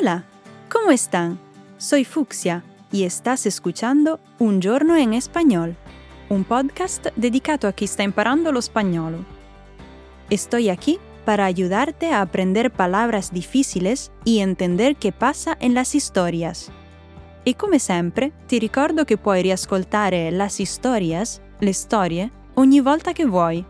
Hola, ¿cómo están? Soy Fuxia y estás escuchando Un giorno en español, un podcast dedicado a quien está imparando lo español. Estoy aquí para ayudarte a aprender palabras difíciles y entender qué pasa en las historias. E come sempre, ti ricordo che puoi riascoltare las historias, le storie, ogni volta che vuoi.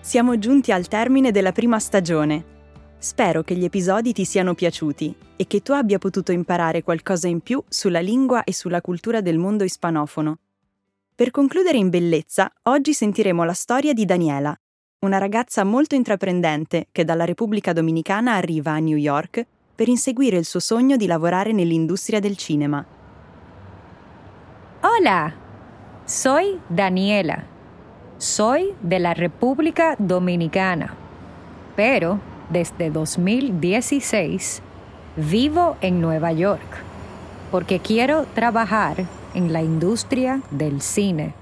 Siamo giunti al termine della prima stagione. Spero che gli episodi ti siano piaciuti e che tu abbia potuto imparare qualcosa in più sulla lingua e sulla cultura del mondo ispanofono. Per concludere in bellezza, oggi sentiremo la storia di Daniela, una ragazza molto intraprendente che dalla Repubblica Dominicana arriva a New York per inseguire il suo sogno di lavorare nell'industria del cinema. Hola, soy Daniela. Soy de la República Dominicana, pero desde 2016 vivo en Nueva York porque quiero trabajar en la industria del cine.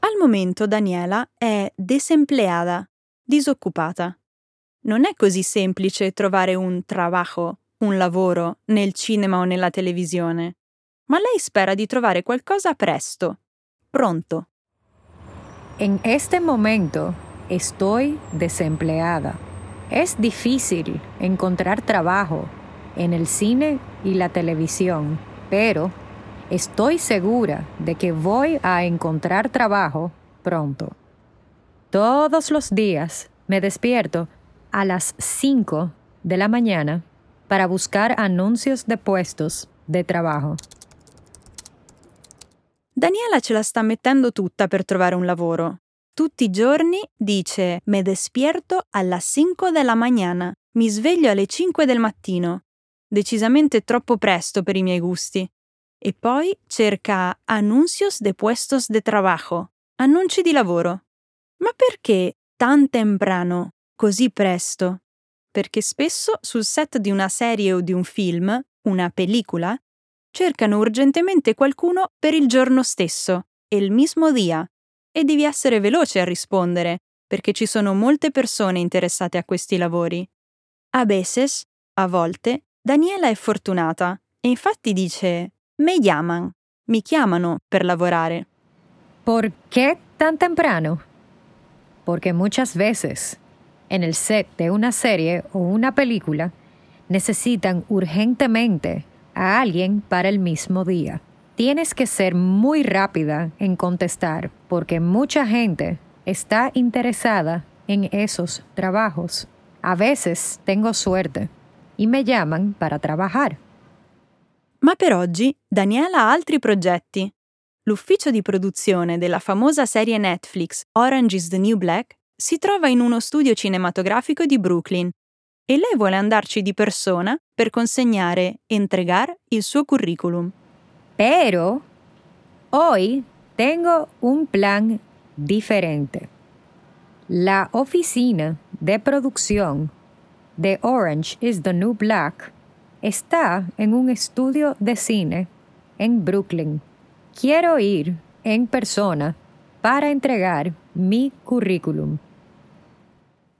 Al momento Daniela è desempleada, disoccupata. Non è così semplice trovare un trabajo, un lavoro, nel cinema o nella televisione, ma lei spera di trovare qualcosa presto, pronto. En este momento estoy desempleada. Es difícil encontrar trabajo en el cine y la televisión, pero estoy segura de que voy a encontrar trabajo pronto. Todos los días me despierto a las 5 de la mañana para buscar anuncios de puestos de trabajo. Daniela ce la sta mettendo tutta per trovare un lavoro. Tutti i giorni dice me despierto alla 5 della mañana, mi sveglio alle 5 del mattino. Decisamente troppo presto per i miei gusti. E poi cerca anuncios de puestos de trabajo, annunci di lavoro. Ma perché tan temprano, così presto? Perché spesso sul set di una serie o di un film, una pellicola, cercano urgentemente qualcuno per il giorno stesso, il mismo dia, e devi essere veloce a rispondere, perché ci sono molte persone interessate a questi lavori. A veces, a volte, Daniela è fortunata e infatti dice Me llaman, mi chiamano per lavorare. ¿Por qué tan temprano? Porque muchas veces en el set de una serie o una película necesitan urgentemente a alguien para el mismo día. Tienes que ser muy rápida en contestar porque mucha gente está interesada en esos trabajos. A veces tengo suerte y me llaman para trabajar. Ma per oggi Daniela ha altri progetti. L'ufficio di produzione della famosa serie Netflix Orange is the New Black si trova in uno studio cinematografico di Brooklyn e lei vuole andarci di persona per consegnare e entregar il suo curriculum. Pero hoy tengo un plan diferente. La oficina de producción de Orange is the New Black está en un estudio de cine en Brooklyn. Quiero ir en persona para entregar mi curriculum.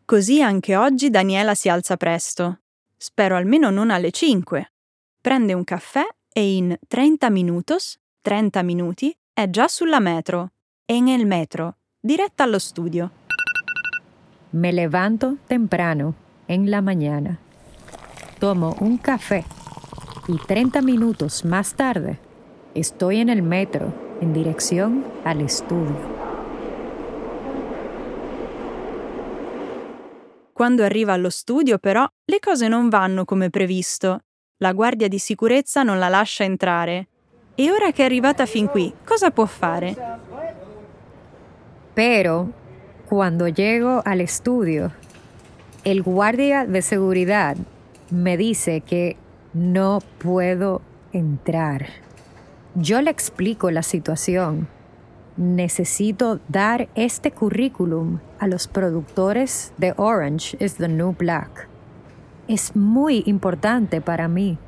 Così anche oggi Daniela si alza presto. Spero almeno non alle 5. Prende un caffè e in 30 minutos, 30 minuti, è già sulla metro. E nel metro, diretta allo studio. Me levanto temprano en la mañana. Tomo un café y 30 minutos más tarde estoy en el metro en dirección al estudio. Quando arriva allo studio, però, le cose non vanno come previsto. La guardia di sicurezza non la lascia entrare. E ora che è arrivata fin qui, cosa può fare? Pero cuando llego al estudio, el guardia de seguridad me dice que no puedo entrar. Yo le explico la situación. Necesito dar este currículum a los productores de Orange is the New Black. Es muy importante para mí.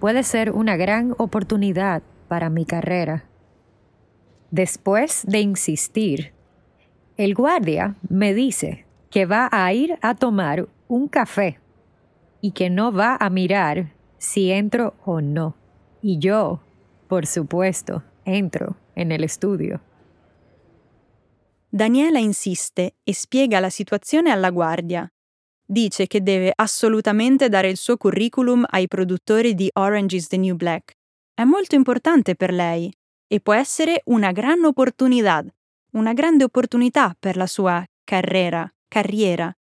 Puede ser una gran oportunidad para mi carrera. Después de insistir, el guardia me dice que va a ir a tomar un café y que no va a mirar si entro o no. Y yo, por supuesto, entro en el estudio. Daniela insiste e spiega la situazione alla guardia. Dice che deve assolutamente dare il suo curriculum ai produttori di Orange is the New Black. È molto importante per lei e può essere una gran opportunità, una grande opportunità per la sua carriera, carriera.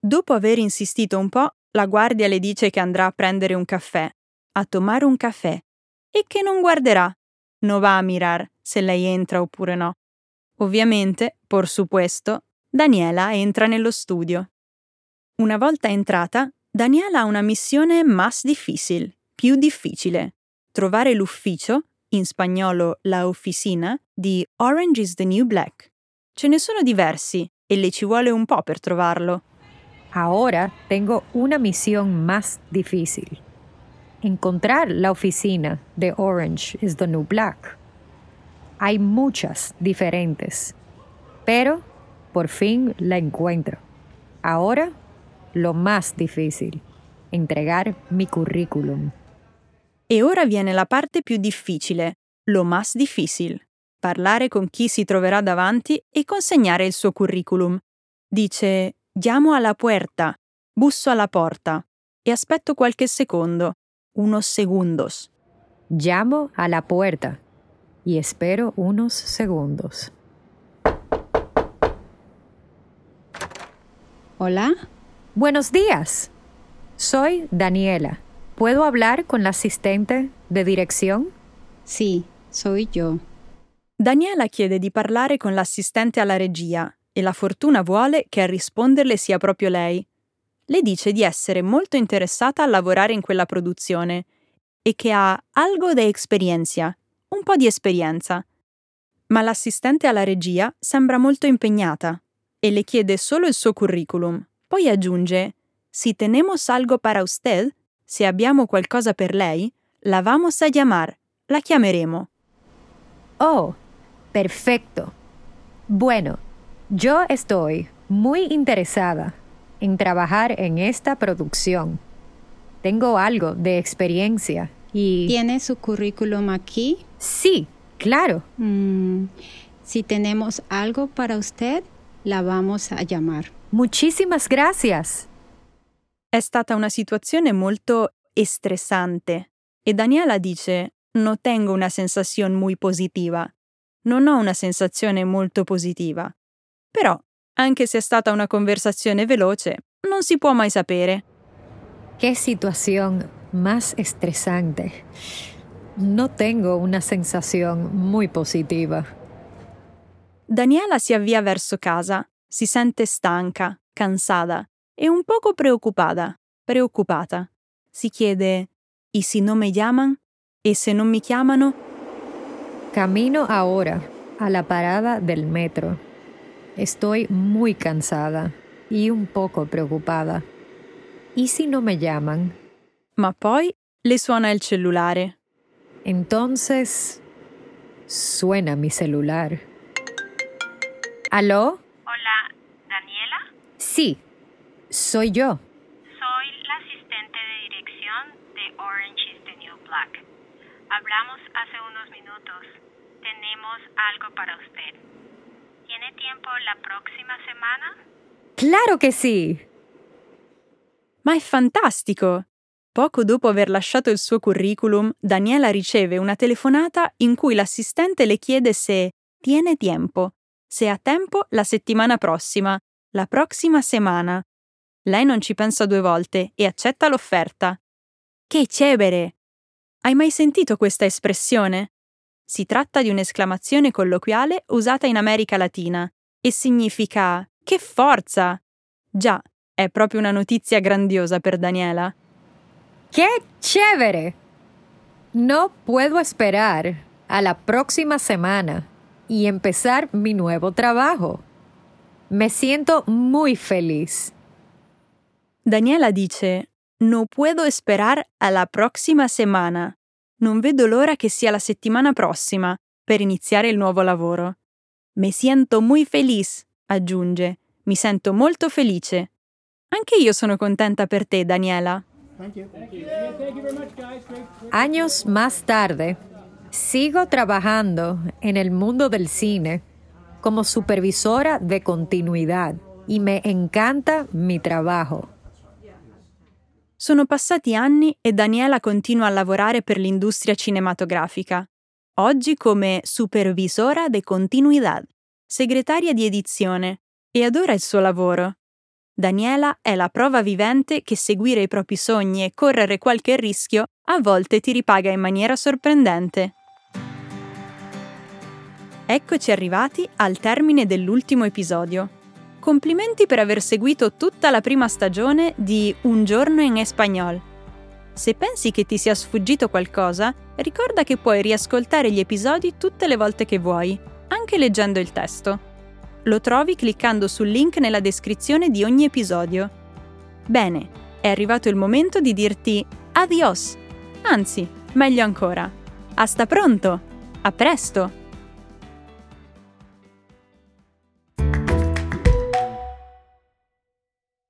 Dopo aver insistito un po', la guardia le dice che andrà a prendere un caffè, a tomare un caffè, e che non guarderà, non va a mirar se lei entra oppure no. Ovviamente, por supuesto, Daniela entra nello studio. Una volta entrata, Daniela ha una missione más difícil, più difficile, trovare l'ufficio, in spagnolo la oficina, di Orange is the New Black. Ce ne sono diversi e le ci vuole un po' per trovarlo. Ahora tengo una misión más difícil. Encontrar la oficina de Orange is the New Black. Hay muchas diferentes, pero por fin la encuentro. Ahora, lo más difícil, entregar mi curriculum. E ora viene la parte più difficile, lo más difícil, parlare con chi si troverà davanti e consegnare il suo curriculum. Dice, chiamo alla puerta, busso alla porta e aspetto qualche secondo, unos segundos. Llamo a la puerta y espero unos segundos. Hola. Buenos días. Soy Daniela. ¿Puedo hablar con la asistente de dirección? Sì, soy yo. Daniela chiede di parlare con l'assistente alla regia e la fortuna vuole che a risponderle sia proprio lei. Le dice di essere molto interessata a lavorare in quella produzione e che ha algo de experiencia, un po' di esperienza. Ma l'assistente alla regia sembra molto impegnata e le chiede solo il suo curriculum. Poi aggiunge: Si tenemos algo para usted, se abbiamo qualcosa per lei, la vamos a llamar, la chiameremo. Oh, perfecto. Bueno, yo estoy muy interesada en trabajar en esta producción. Tengo algo de experiencia y... ¿Tiene su currículum aquí? Sí, claro. Mm, si tenemos algo para usted, la vamos a llamar. Muchísimas gracias. È stata una situazione molto estressante e Daniela dice no tengo una sensazione muy positiva. Non ho una sensazione molto positiva. Però, anche se è stata una conversazione veloce, non si può mai sapere. Qué situación más estresante. No tengo una sensación muy positiva. Daniela si avvia verso casa, si sente stanca, cansata e un poco preoccupata, preoccupata. Si chiede, ¿y si no me llaman? ¿E se non mi chiamano? Camino ahora a la parada del metro. Estoy muy cansada y un poco preocupada. ¿Y si no me llaman? Ma poi le suona il cellulare. Entonces suena mi celular. ¿Aló? Hola, Daniela. Sí, soy yo. Soy la asistente de dirección de Orange is the New Black. Hablamos hace unos minutos. Tenemos algo para usted. ¿Tiene tiempo la próxima semana? Claro que sí. Ma è fantastico! Poco dopo aver lasciato il suo curriculum, Daniela riceve una telefonata in cui l'assistente le chiede se tiene tempo, se ha tempo la settimana prossima, la prossima settimana. Lei non ci pensa due volte e accetta l'offerta. Che cevere! Hai mai sentito questa espressione? Si tratta di un'esclamazione colloquiale usata in America Latina e significa che forza! Già, è proprio una notizia grandiosa per Daniela. ¡Qué chévere! No puedo esperar a la próxima semana y empezar mi nuevo trabajo. Me siento muy feliz. Daniela dice: No puedo esperar a la prossima settimana. Non vedo l'ora che sia la settimana prossima per iniziare il nuovo lavoro. Me siento muy feliz, aggiunge. Mi sento molto felice. Anche io sono contenta per te, Daniela. Años más tarde, sigo trabajando en el mundo del cine como supervisora de continuidad y me encanta mi trabajo. Sono passati anni e Daniela continua a lavorare per l'industria cinematografica, oggi come supervisora de continuidad, segretaria di edizione, e adora il suo lavoro. Daniela è la prova vivente che seguire i propri sogni e correre qualche rischio a volte ti ripaga in maniera sorprendente. Eccoci arrivati al termine dell'ultimo episodio. Complimenti per aver seguito tutta la prima stagione di Un giorno in espagnol. Se pensi che ti sia sfuggito qualcosa, ricorda che puoi riascoltare gli episodi tutte le volte che vuoi, anche leggendo il testo. Lo trovi cliccando sul link nella descrizione di ogni episodio. Bene, è arrivato il momento di dirti adios. Anzi, meglio ancora. Hasta pronto! A presto!